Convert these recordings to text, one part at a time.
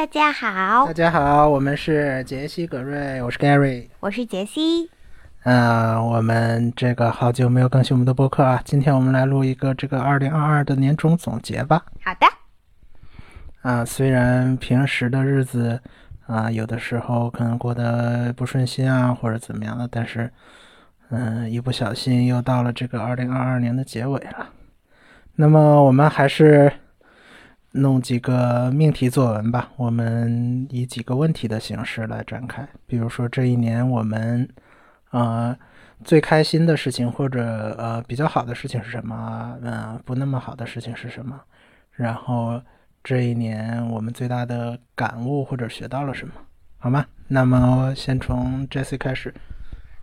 大家好，大家好，我们是杰西·葛瑞，我是 Gary，我是杰西。嗯，我们这个好久没有更新我们的播客啊，今天我们来录一个这个二零二二的年终总结吧。好的。啊，虽然平时的日子啊，有的时候可能过得不顺心啊，或者怎么样的，但是，嗯，一不小心又到了这个二零二二年的结尾了。那么我们还是。弄几个命题作文吧，我们以几个问题的形式来展开。比如说这一年我们，呃，最开心的事情或者呃比较好的事情是什么？嗯，不那么好的事情是什么？然后这一年我们最大的感悟或者学到了什么？好吗？那么先从 Jessie 开始。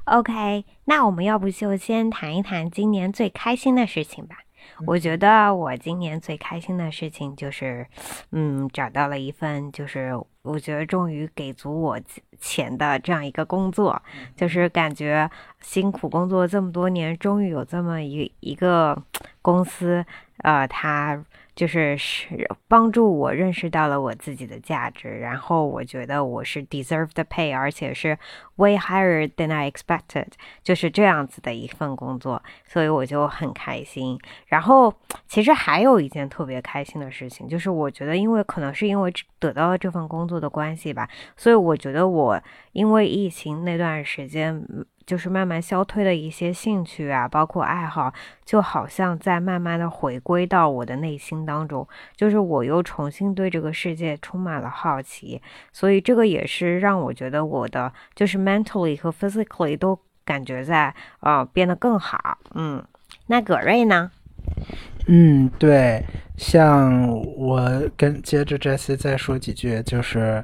OK，那我们要不就先谈一谈今年最开心的事情吧。我觉得我今年最开心的事情就是，嗯，找到了一份就是我觉得终于给足我钱的这样一个工作，就是感觉辛苦工作这么多年，终于有这么一一个公司，呃，它。就是是帮助我认识到了我自己的价值，然后我觉得我是 deserve the pay，而且是 way higher than I expected，就是这样子的一份工作，所以我就很开心。然后其实还有一件特别开心的事情，就是我觉得因为可能是因为得到了这份工作的关系吧，所以我觉得我因为疫情那段时间。就是慢慢消退的一些兴趣啊，包括爱好，就好像在慢慢的回归到我的内心当中。就是我又重新对这个世界充满了好奇，所以这个也是让我觉得我的就是 mentally 和 physically 都感觉在呃变得更好。嗯，那葛瑞呢？嗯，对，像我跟接着杰西再说几句，就是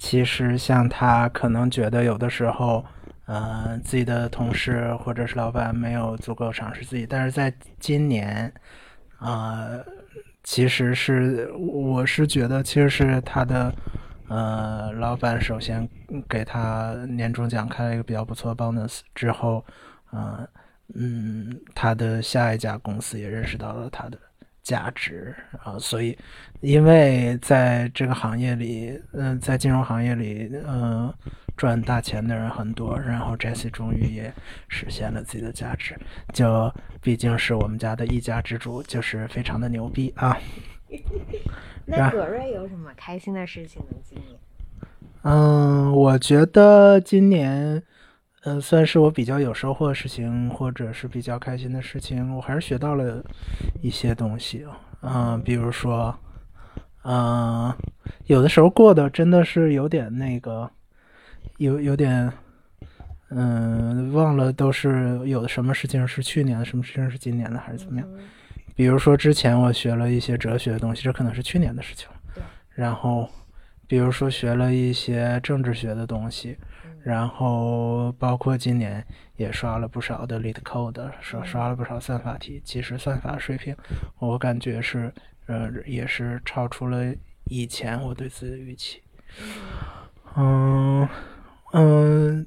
其实像他可能觉得有的时候。呃，自己的同事或者是老板没有足够赏识自己，但是在今年，呃，其实是我是觉得，其实是他的呃老板首先给他年终奖开了一个比较不错的 bonus 之后，呃，嗯，他的下一家公司也认识到了他的价值啊，所以因为在这个行业里，嗯，在金融行业里，嗯。赚大钱的人很多，然后 Jesse 终于也实现了自己的价值，就毕竟是我们家的一家之主，就是非常的牛逼啊。那葛瑞有什么开心的事情呢？今年？嗯，我觉得今年，呃，算是我比较有收获的事情，或者是比较开心的事情，我还是学到了一些东西。嗯，比如说，嗯，有的时候过得真的是有点那个。有有点，嗯，忘了都是有的什么事情是去年的，什么事情是今年的，还是怎么样？比如说之前我学了一些哲学的东西，这可能是去年的事情。然后，比如说学了一些政治学的东西，然后包括今年也刷了不少的 LeetCode，刷刷了不少算法题。其实算法水平，我感觉是，呃，也是超出了以前我对自己的预期。嗯。嗯，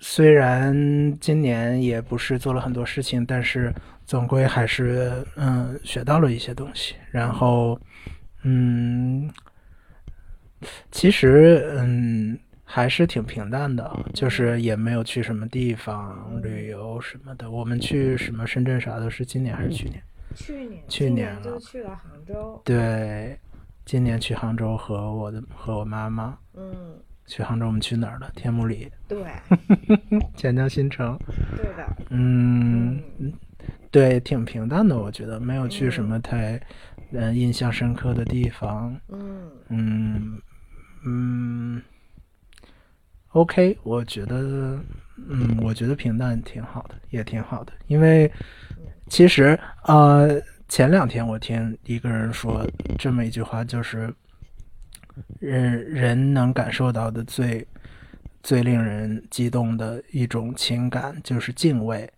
虽然今年也不是做了很多事情，但是总归还是嗯学到了一些东西。然后，嗯，其实嗯还是挺平淡的，就是也没有去什么地方旅游什么的。我们去什么深圳啥的，是今年还是去年？去年，去年就去了杭州。对，今年去杭州和我的和我妈妈。嗯。去杭州，我们去哪儿了？天目里。对。钱江新城。对的。嗯，对，挺平淡的，我觉得没有去什么太嗯印象深刻的地方。嗯嗯嗯。OK，我觉得嗯，我觉得平淡挺好的，也挺好的，因为其实呃，前两天我听一个人说这么一句话，就是。人人能感受到的最最令人激动的一种情感就是敬畏，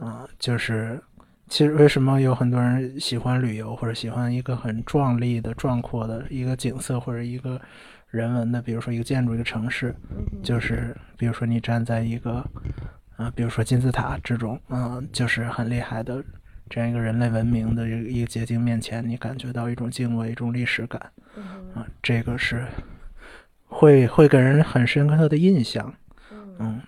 啊，就是其实为什么有很多人喜欢旅游或者喜欢一个很壮丽的、壮阔的一个景色或者一个人文的，比如说一个建筑、一个城市，就是比如说你站在一个啊，比如说金字塔这种，嗯，就是很厉害的这样一个人类文明的一个一个结晶面前，你感觉到一种敬畏、一种历史感。啊，这个是会会给人很深刻的印象。嗯嗯，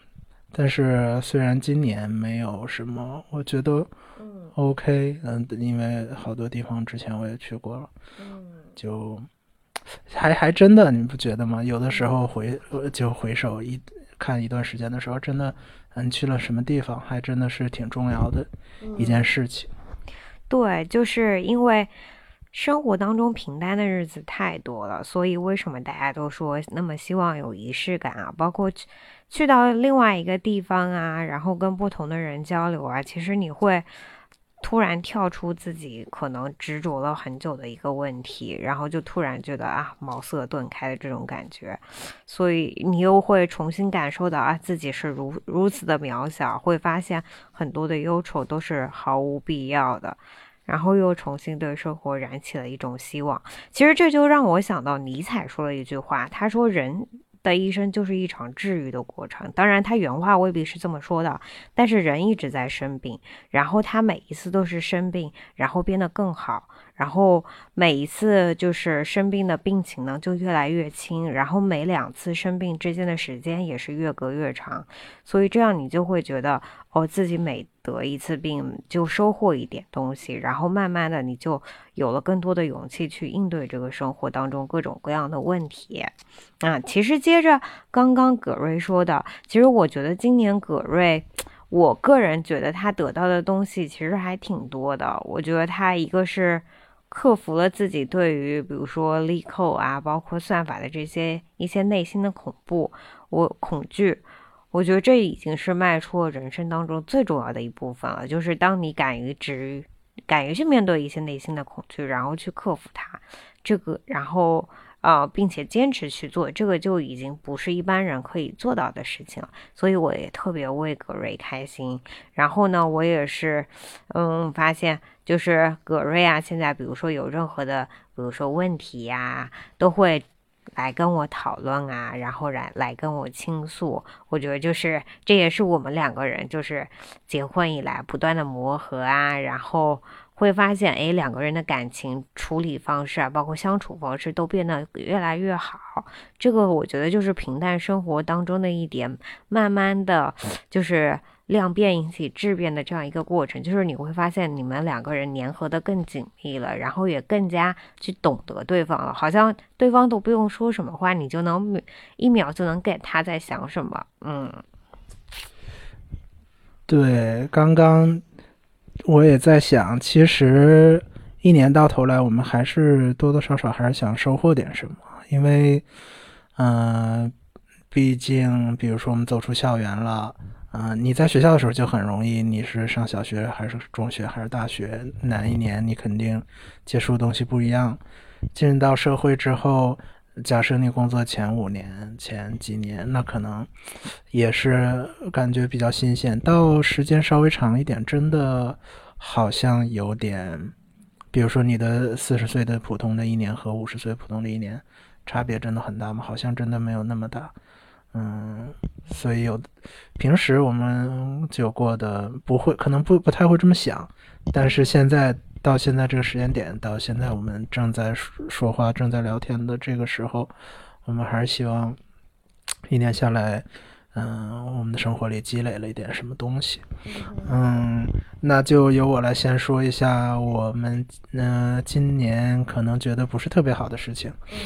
但是虽然今年没有什么，我觉得嗯 OK，嗯，因为好多地方之前我也去过了，嗯就还还真的，你不觉得吗？有的时候回呃就回首一看一段时间的时候，真的，嗯，去了什么地方，还真的是挺重要的一件事情。对，就是因为生活当中平淡的日子太多了，所以为什么大家都说那么希望有仪式感啊？包括去去到另外一个地方啊，然后跟不同的人交流啊，其实你会突然跳出自己可能执着了很久的一个问题，然后就突然觉得啊茅塞顿开的这种感觉，所以你又会重新感受到啊自己是如如此的渺小，会发现很多的忧愁都是毫无必要的。然后又重新对生活燃起了一种希望。其实这就让我想到尼采说了一句话，他说：“人的一生就是一场治愈的过程。”当然，他原话未必是这么说的，但是人一直在生病，然后他每一次都是生病，然后变得更好，然后每一次就是生病的病情呢就越来越轻，然后每两次生病之间的时间也是越隔越长，所以这样你就会觉得哦，自己每得一次病就收获一点东西，然后慢慢的你就有了更多的勇气去应对这个生活当中各种各样的问题。啊，其实接着刚刚葛瑞说的，其实我觉得今年葛瑞，我个人觉得他得到的东西其实还挺多的。我觉得他一个是克服了自己对于比如说利扣啊，包括算法的这些一些内心的恐怖，我恐惧。我觉得这已经是迈出了人生当中最重要的一部分了，就是当你敢于直，敢于去面对一些内心的恐惧，然后去克服它，这个，然后呃，并且坚持去做，这个就已经不是一般人可以做到的事情了。所以我也特别为葛瑞开心。然后呢，我也是，嗯，发现就是葛瑞啊，现在比如说有任何的，比如说问题呀、都会。来跟我讨论啊，然后来来跟我倾诉，我觉得就是这也是我们两个人就是结婚以来不断的磨合啊，然后会发现哎两个人的感情处理方式啊，包括相处方式都变得越来越好。这个我觉得就是平淡生活当中的一点，慢慢的就是。量变引起质变的这样一个过程，就是你会发现你们两个人粘合的更紧密了，然后也更加去懂得对方了，好像对方都不用说什么话，你就能一秒就能 get 他在想什么。嗯，对，刚刚我也在想，其实一年到头来，我们还是多多少少还是想收获点什么，因为，嗯、毕竟，比如说我们走出校园了。啊、你在学校的时候就很容易，你是上小学还是中学还是大学，哪一年你肯定接触的东西不一样。进入到社会之后，假设你工作前五年、前几年，那可能也是感觉比较新鲜。到时间稍微长一点，真的好像有点，比如说你的四十岁的普通的一年和五十岁普通的一年，差别真的很大吗？好像真的没有那么大。嗯，所以有平时我们就过得不会，可能不不太会这么想，但是现在到现在这个时间点，到现在我们正在说说话、正在聊天的这个时候，我们还是希望一年下来，嗯，我们的生活里积累了一点什么东西。嗯，那就由我来先说一下我们嗯、呃今年可能觉得不是特别好的事情。嗯，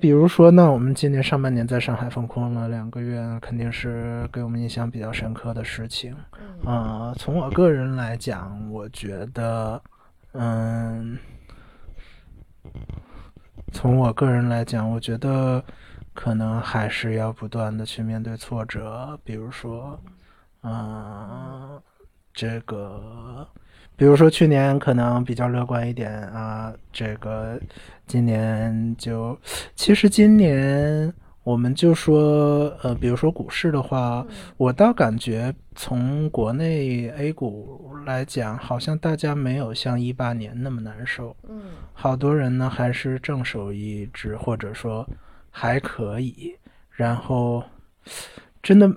比如说那，我们今年上半年在上海封控了两个月，肯定是给我们印象比较深刻的事情。啊、从我个人来讲，我觉得，嗯，从我个人来讲，我觉得可能还是要不断的去面对挫折，比如说，嗯，这个，比如说去年可能比较乐观一点啊，这个今年就，其实今年我们就说，呃，比如说股市的话，我倒感觉从国内 A 股来讲，好像大家没有像一八年那么难受。嗯好多人呢还是正手一只，或者说还可以。然后真的，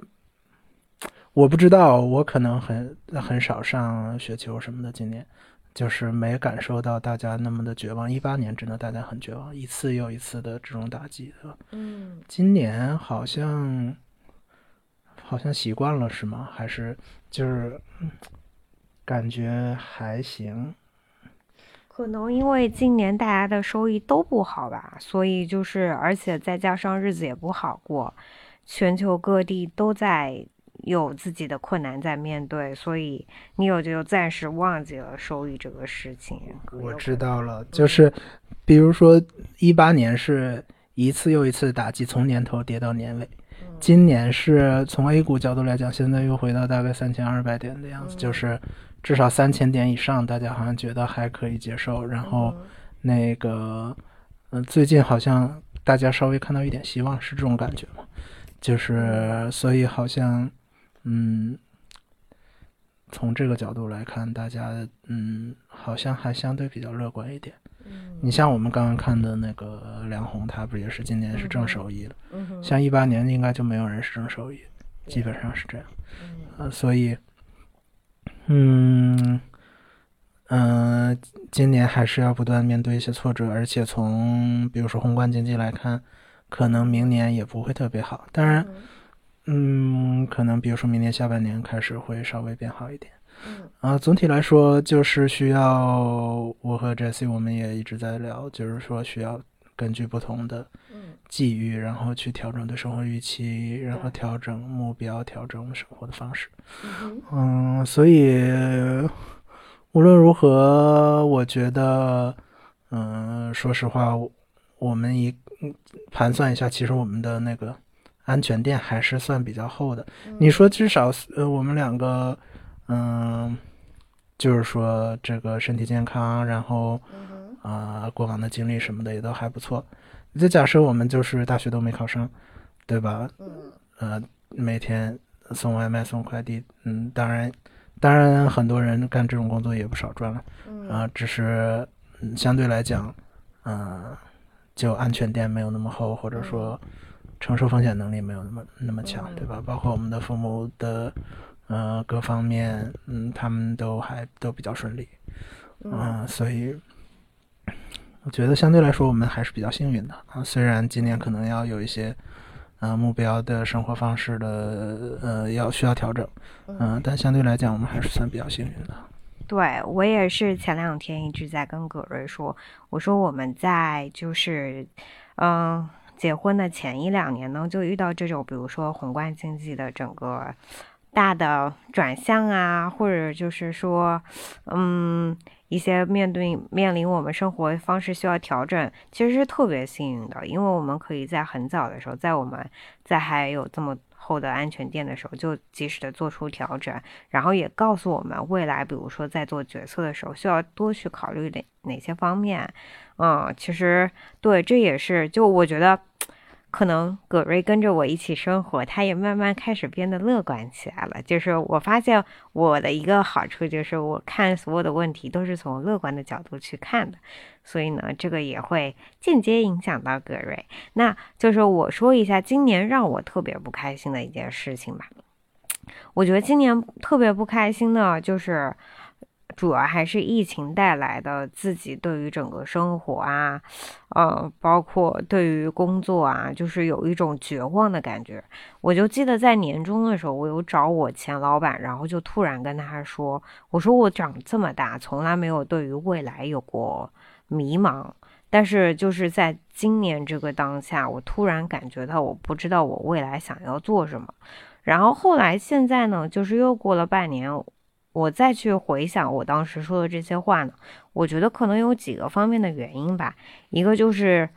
我不知道，我可能很很少上雪球什么的，今年。就是没感受到大家那么的绝望。一八年真的大家很绝望，一次又一次的这种打击，对吧？嗯，今年好像好像习惯了是吗？还是就是嗯感觉还行？可能因为今年大家的收益都不好吧，所以就是，而且再加上日子也不好过，全球各地都在有自己的困难在面对，所以你有就暂时忘记了收益这个事情。我知道了，就是比如说一八年是一次又一次的打击，从年头跌到年尾。今年是从 A 股角度来讲，现在又回到大概三千二百点的样子，就是至少三千点以上，大家好像觉得还可以接受。然后那个，嗯、最近好像大家稍微看到一点希望，是这种感觉吗？就是所以好像，嗯，从这个角度来看，大家嗯好像还相对比较乐观一点。你像我们刚刚看的那个梁红，他不也是今年是正收益了？像一八年应该就没有人是正收益，基本上是这样。呃，所以，嗯嗯、呃今年还是要不断面对一些挫折，而且从比如说宏观经济来看，可能明年也不会特别好。当然，嗯，可能比如说明年下半年开始会稍微变好一点。嗯啊，总体来说就是需要我和 Jesse 我们也一直在聊，就是说需要根据不同的嗯际遇，然后去调整对生活预期，然后调整目标，调整生活的方式。嗯哼嗯，所以无论如何，我觉得，嗯，说实话，我我们一嗯盘算一下，其实我们的那个安全垫还是算比较厚的。你说至少呃，我们两个，嗯，就是说这个身体健康，然后啊、过往的经历什么的也都还不错。就假设我们就是大学都没考上，对吧？嗯呃，每天送外卖、送快递，嗯，当然，当然很多人干这种工作也不少赚了嗯啊、只是、嗯、相对来讲，嗯、就安全垫没有那么厚，或者说承受风险能力没有那么那么强，对吧？包括我们的父母的呃各方面，嗯，他们都还都比较顺利，嗯、所以我觉得相对来说我们还是比较幸运的啊。虽然今年可能要有一些呃目标的生活方式的呃要需要调整，嗯、但相对来讲我们还是算比较幸运的。对我也是前两天一直在跟葛瑞说，我说我们在就是，嗯，结婚的前一两年呢，就遇到这种比如说宏观经济的整个大的转向啊，或者就是说，嗯，一些面对面临我们生活方式需要调整，其实是特别幸运的，因为我们可以在很早的时候，在我们在还有这么后的安全垫的时候，就及时的做出调整。然后也告诉我们未来，比如说在做决策的时候，需要多去考虑哪哪些方面。嗯，其实对，这也是就我觉得，可能葛瑞跟着我一起生活，他也慢慢开始变得乐观起来了。就是我发现我的一个好处就是，我看所有的问题都是从乐观的角度去看的，所以呢，这个也会间接影响到葛瑞。那就是我说一下今年让我特别不开心的一件事情吧。我觉得今年特别不开心的就是，主要还是疫情带来的自己对于整个生活啊，呃，包括对于工作啊，就是有一种绝望的感觉。我就记得在年终的时候，我有找我前老板，然后就突然跟他说：“我说我长这么大，从来没有对于未来有过迷茫。”但是就是在今年这个当下，我突然感觉到我不知道我未来想要做什么。然后后来现在呢，就是又过了半年，我再去回想我当时说的这些话呢，我觉得可能有几个方面的原因吧。一个就是，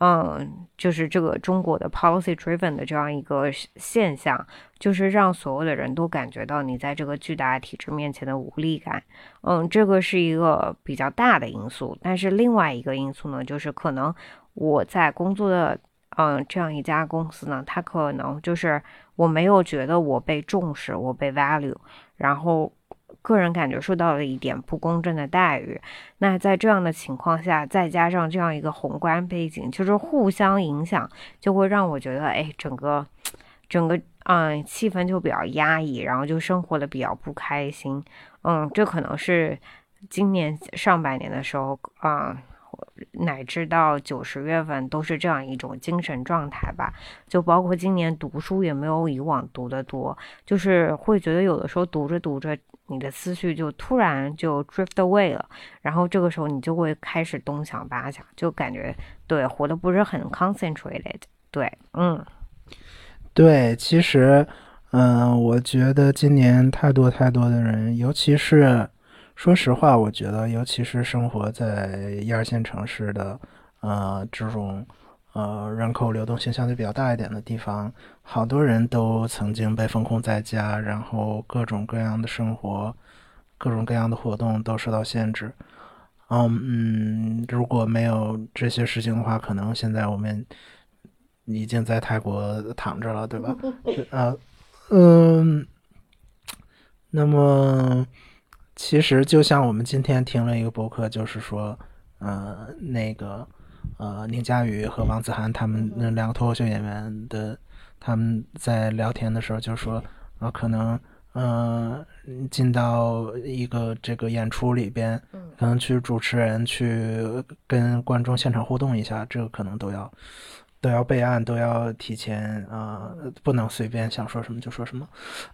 嗯，就是这个中国的 policy driven 的这样一个现象，就是让所有的人都感觉到你在这个巨大的体制面前的无力感。嗯，这个是一个比较大的因素。但是另外一个因素呢，就是可能我在工作的。嗯，这样一家公司呢，它可能就是我没有觉得我被重视，我被 value，然后个人感觉受到了一点不公正的待遇。那在这样的情况下，再加上这样一个宏观背景，就是互相影响，就会让我觉得，哎，整个整个嗯气氛就比较压抑，然后就生活的比较不开心。嗯，这可能是今年上半年的时候啊。乃至到九十月份都是这样一种精神状态吧，就包括今年读书也没有以往读的多，就是会觉得有的时候读着读着，你的思绪就突然就 drift away 了，然后这个时候你就会开始东想八想，就感觉对活的不是很 concentrated，对，嗯，对，其实，嗯，我觉得今年太多太多的人，尤其是。说实话，我觉得，尤其是生活在一二线城市的，呃，这种，呃，人口流动性相对比较大一点的地方，好多人都曾经被封控在家，然后各种各样的生活，各种各样的活动都受到限制。嗯嗯，如果没有这些事情的话，可能现在我们已经在泰国躺着了，对吧？啊，嗯，那么。其实就像我们今天听了一个博客，就是说，呃，那个，呃，宁佳宇和王子涵他们那两个脱口秀演员的，他们在聊天的时候就说，啊，可能，嗯，进到一个这个演出里边，可能去主持人去跟观众现场互动一下，这个可能都要都要备案，都要提前啊，不能随便想说什么就说什么，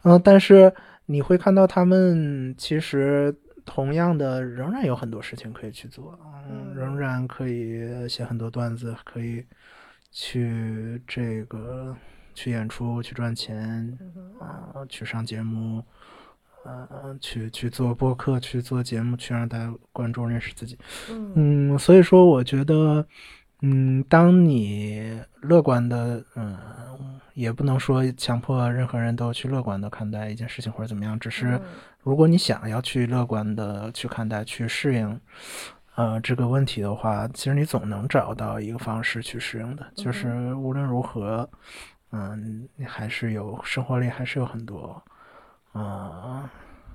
嗯，但是。你会看到他们其实同样的仍然有很多事情可以去做，嗯，仍然可以写很多段子，可以去这个去演出去赚钱，啊，去上节目，呃，去去做播客，去做节目，去让大家观众认识自己，嗯，所以说我觉得，嗯，当你乐观的，嗯。也不能说强迫任何人都去乐观的看待一件事情或者怎么样，只是如果你想要去乐观的去看待、去适应，呃，这个问题的话，其实你总能找到一个方式去适应的。就是无论如何，嗯，你还是有生活里还是有很多，嗯，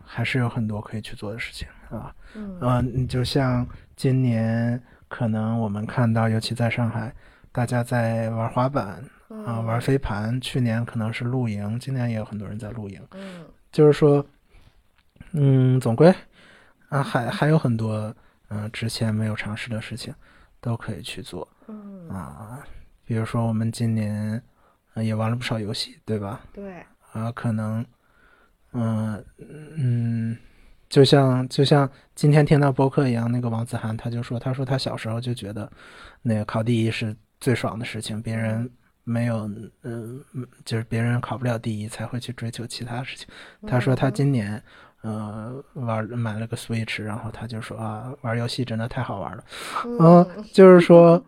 还是有很多可以去做的事情啊。嗯，你就像今年可能我们看到，尤其在上海，大家在玩滑板。啊，玩飞盘，去年可能是露营，今年也有很多人在露营。嗯，就是说，嗯，总归啊，还还有很多嗯之前没有尝试的事情都可以去做。嗯啊，比如说我们今年也玩了不少游戏，对吧？对。啊，可能嗯嗯，就像就像今天听到播客一样，那个王子涵他就说，他说他小时候就觉得那个考第一是最爽的事情，别人。没有，嗯，就是别人考不了第一才会去追求其他事情。他说他今年，呃，玩买了个 Switch，然后他就说啊，玩游戏真的太好玩了。嗯，就是说，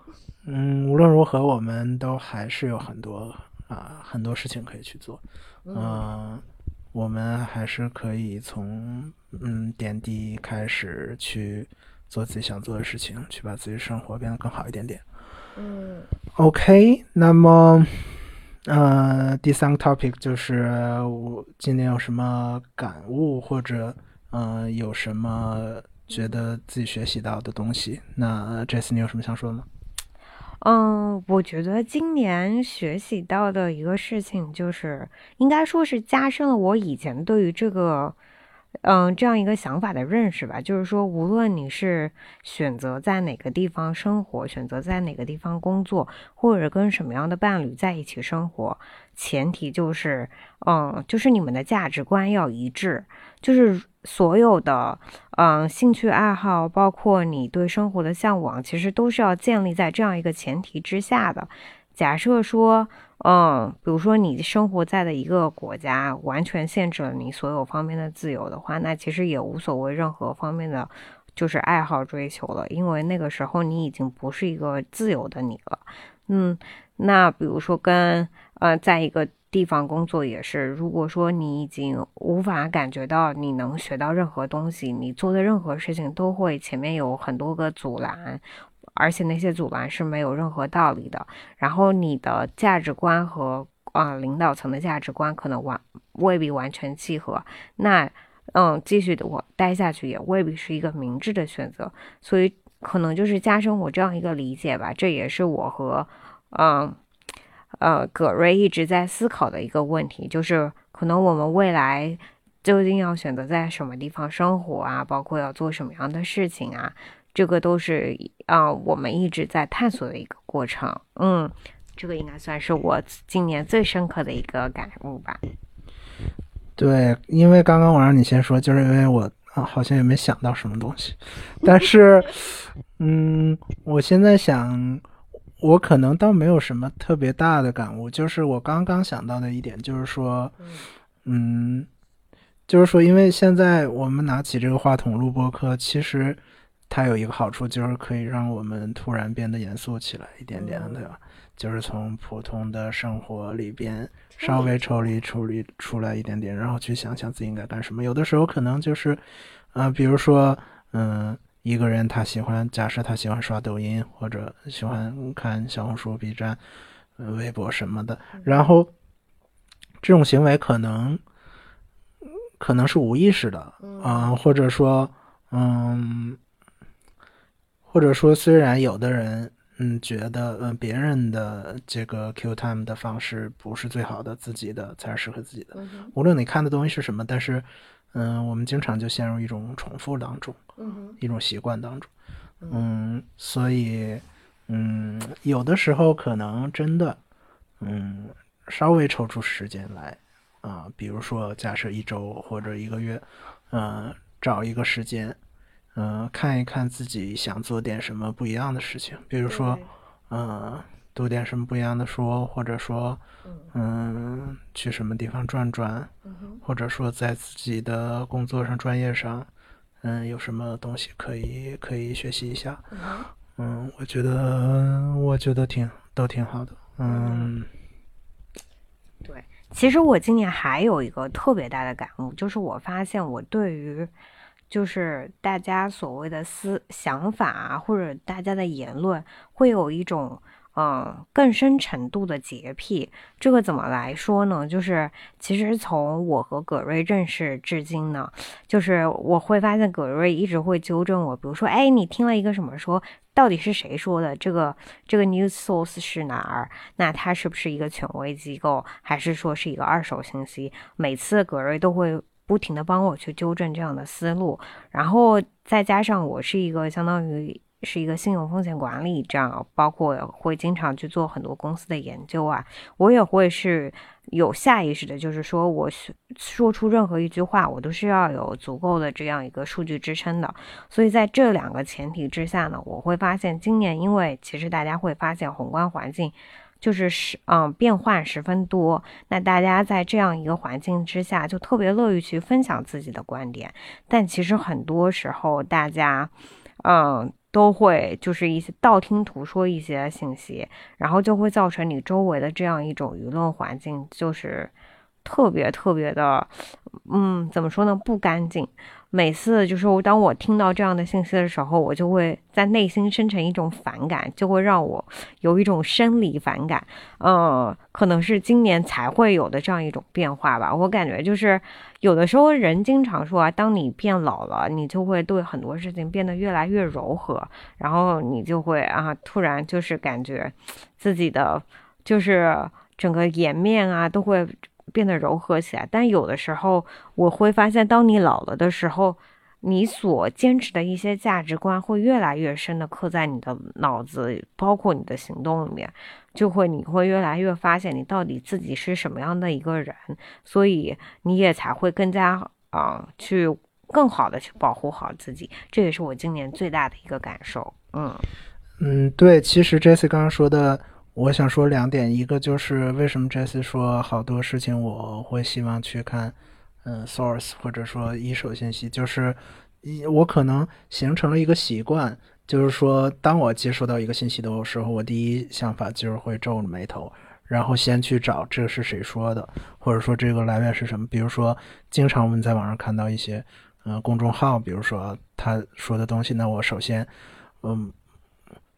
嗯，无论如何，我们都还是有很多啊，很多事情可以去做。嗯，我们还是可以从嗯点滴开始去做自己想做的事情，去把自己生活变得更好一点点。嗯，OK，那么，呃，第三个 topic 就是我今年有什么感悟，或者，呃，有什么觉得自己学习到的东西？那这次你有什么想说的吗？嗯，我觉得今年学习到的一个事情，就是应该说是加深了我以前对于这个。嗯，这样一个想法的认识吧，就是说，无论你是选择在哪个地方生活，选择在哪个地方工作，或者跟什么样的伴侣在一起生活，前提就是，嗯，就是你们的价值观要一致，就是所有的，嗯，兴趣爱好，包括你对生活的向往，其实都是要建立在这样一个前提之下的。假设说。嗯，比如说你生活在的一个国家完全限制了你所有方面的自由的话，那其实也无所谓任何方面的就是爱好追求了，因为那个时候你已经不是一个自由的你了。嗯，那比如说跟呃在一个地方工作也是，如果说你已经无法感觉到你能学到任何东西，你做的任何事情都会前面有很多个阻拦。而且那些阻拦是没有任何道理的。然后你的价值观和啊领导层的价值观可能完未必完全契合，那嗯继续的我待下去也未必是一个明智的选择。所以可能就是加深我这样一个理解吧。这也是我和嗯呃葛瑞一直在思考的一个问题，就是可能我们未来。究竟要选择在什么地方生活啊，包括要做什么样的事情啊，这个都是啊我们一直在探索的一个过程。嗯，这个应该算是我今年最深刻的一个感悟吧。对，因为刚刚我让你先说，就是因为我啊好像也没想到什么东西，但是，嗯，我现在想，我可能倒没有什么特别大的感悟，就是我刚刚想到的一点，就是说，嗯，就是说，因为现在我们拿起这个话筒录播课，其实它有一个好处，就是可以让我们突然变得严肃起来一点点，对吧？就是从普通的生活里边稍微抽离、处理出来一点点，然后去想想自己应该干什么。有的时候可能就是，呃，比如说，嗯，一个人他喜欢，假设他喜欢刷抖音或者喜欢看小红书、B 站、微博什么的，然后这种行为可能可能是无意识的啊，或者说，嗯，或者说虽然有的人。嗯，觉得嗯别人的这个 Q time 的方式不是最好的，自己的才是适合自己的。无论你看的东西是什么，但是嗯，我们经常就陷入一种重复当中，一种习惯当中。嗯，所以嗯，有的时候可能真的嗯，稍微抽出时间来啊，比如说假设一周或者一个月，嗯，找一个时间。嗯，看一看自己想做点什么不一样的事情，比如说，嗯，读点什么不一样的书，或者说，嗯，去什么地方转转，或者说在自己的工作上、专业上，嗯，有什么东西可以可以学习一下。嗯，我觉得我觉得挺都挺好的。嗯，对，其实我今年还有一个特别大的感悟，就是我发现我对于。就是大家所谓的思想法啊，或者大家的言论，会有一种嗯更深程度的洁癖。这个怎么来说呢？就是其实从我和葛瑞认识至今呢，就是我会发现葛瑞一直会纠正我，比如说，哎，你听了一个什么说，到底是谁说的？这个这个 news source 是哪儿？那它是不是一个权威机构，还是说是一个二手信息？每次葛瑞都会。不停的帮我去纠正这样的思路，然后再加上我是一个相当于是一个信用风险管理这样，包括会经常去做很多公司的研究啊，我也会是有下意识的，就是说我说出任何一句话，我都是要有足够的这样一个数据支撑的。所以在这两个前提之下呢，我会发现今年，因为其实大家会发现宏观环境。就是十嗯变换十分多，那大家在这样一个环境之下，就特别乐于去分享自己的观点。但其实很多时候，大家嗯都会就是一些道听途说一些信息，然后就会造成你周围的这样一种舆论环境，就是特别特别的嗯怎么说呢不干净。每次就是，当我听到这样的信息的时候，我就会在内心生成一种反感，就会让我有一种生理反感。嗯，可能是今年才会有的这样一种变化吧。我感觉就是有的时候人经常说啊，当你变老了，你就会对很多事情变得越来越柔和，然后你就会啊，突然就是感觉自己的就是整个颜面啊都会。变得柔和起来，但有的时候我会发现，当你老了的时候，你所坚持的一些价值观会越来越深的刻在你的脑子，包括你的行动里面，就会你会越来越发现你到底自己是什么样的一个人，所以你也才会更加啊去更好的去保护好自己。这也是我今年最大的一个感受。嗯嗯，对，其实 Jesse 刚刚说的。我想说两点，一个就是为什么这次说好多事情我会希望去看，嗯，source 或者说一手信息，就是我可能形成了一个习惯，就是说当我接收到一个信息的时候，我第一想法就是会皱着眉头，然后先去找这是谁说的，或者说这个来源是什么。比如说，经常我们在网上看到一些，嗯，公众号，比如说他说的东西，那我首先，嗯。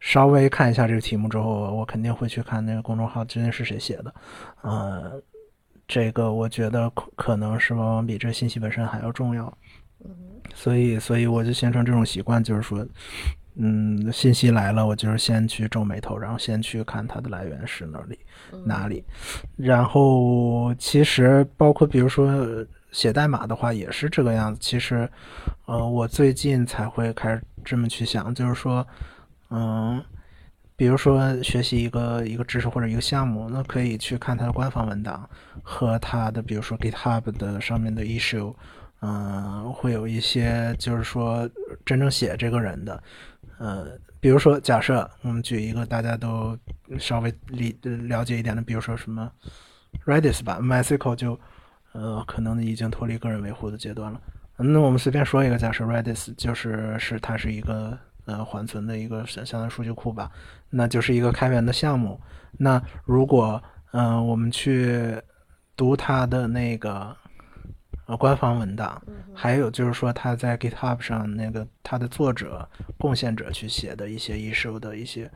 稍微看一下这个题目之后，我肯定会去看那个公众号究竟是谁写的，呃，这个我觉得可可能是往往比这信息本身还要重要，所以所以我就形成这种习惯，就是说，嗯，信息来了，我就是先去皱眉头，然后先去看它的来源是哪里哪里，然后其实包括比如说写代码的话也是这个样子。其实，呃，我最近才会开始这么去想，就是说，嗯，比如说学习一个一个知识或者一个项目，那可以去看它的官方文档和它的，比如说 GitHub 的上面的 issue，嗯，会有一些就是说真正写这个人的，呃，比如说假设我们举一个大家都稍微理了解一点的，比如说什么 Redis 吧，MySQL 就。呃，可能已经脱离个人维护的阶段了。那我们随便说一个假设，Redis 就是是它是一个呃缓存的一个相相当于数据库吧，那就是一个开源的项目。那如果嗯我们去读它的那个呃官方文档，还有就是说它在 GitHub 上那个它的作者贡献者去写的一些 issue 的一些。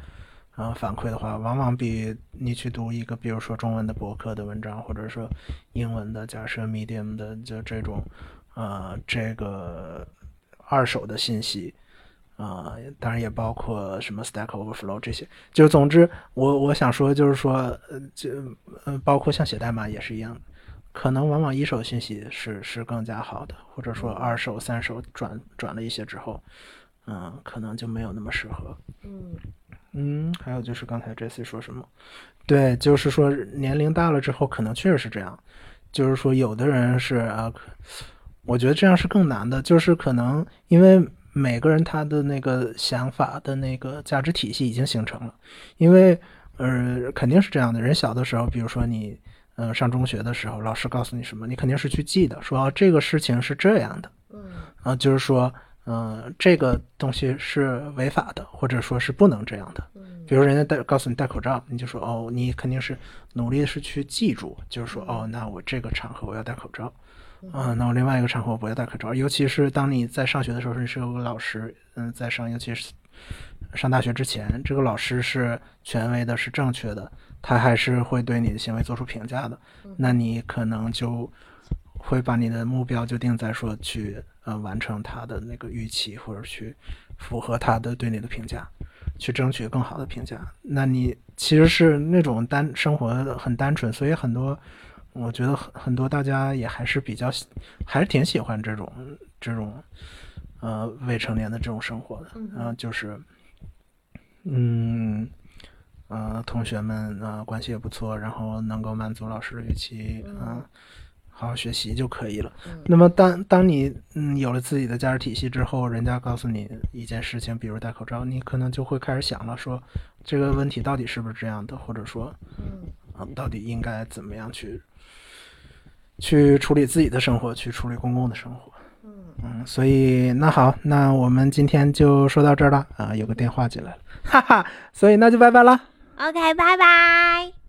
然后反馈的话，往往比你去读一个，比如说中文的博客的文章，或者说英文的，假设 Medium 的，就这种，呃，这个二手的信息，啊，当然也包括什么 Stack Overflow 这些。就总之，我我想说，就是说，呃，就呃，包括像写代码也是一样，可能往往一手信息是是更加好的，或者说二手、三手转转了一些之后，嗯，可能就没有那么适合。嗯。嗯，还有就是刚才 Jesse 说什么？对，就是说年龄大了之后，可能确实是这样。就是说，有的人是啊，我觉得这样是更难的。就是可能因为每个人他的那个想法的那个价值体系已经形成了。因为呃，肯定是这样的。人小的时候，比如说你嗯上中学的时候，老师告诉你什么，你肯定是去记的，说这个事情是这样的。嗯，啊，就是说。嗯，这个东西是违法的，或者说是不能这样的。比如人家戴告诉你戴口罩，你就说哦，你肯定是努力是去记住，就是说哦，那我这个场合我要戴口罩，嗯，那我另外一个场合我不要戴口罩。尤其是当你在上学的时候，你是有个老师，嗯，在上，尤其是上大学之前，这个老师是权威的，是正确的，他还是会对你的行为做出评价的。那你可能就会把你的目标就定在说去。呃，完成他的那个预期，或者去符合他的对你的评价，去争取更好的评价。那你其实是那种单生活很单纯，所以很多，我觉得很很多大家也还是比较，还是挺喜欢这种这种呃未成年的这种生活的。嗯，就是，嗯，呃，同学们呃关系也不错，然后能够满足老师的预期，嗯。好好学习就可以了。那么，当当你嗯有了自己的价值体系之后，人家告诉你一件事情，比如戴口罩，你可能就会开始想了，说这个问题到底是不是这样的，或者说，嗯啊，到底应该怎么样去去处理自己的生活，去处理公共的生活。嗯嗯，所以那好，那我们今天就说到这儿了啊，有个电话进来了，哈哈，所以那就拜拜了。OK，拜拜。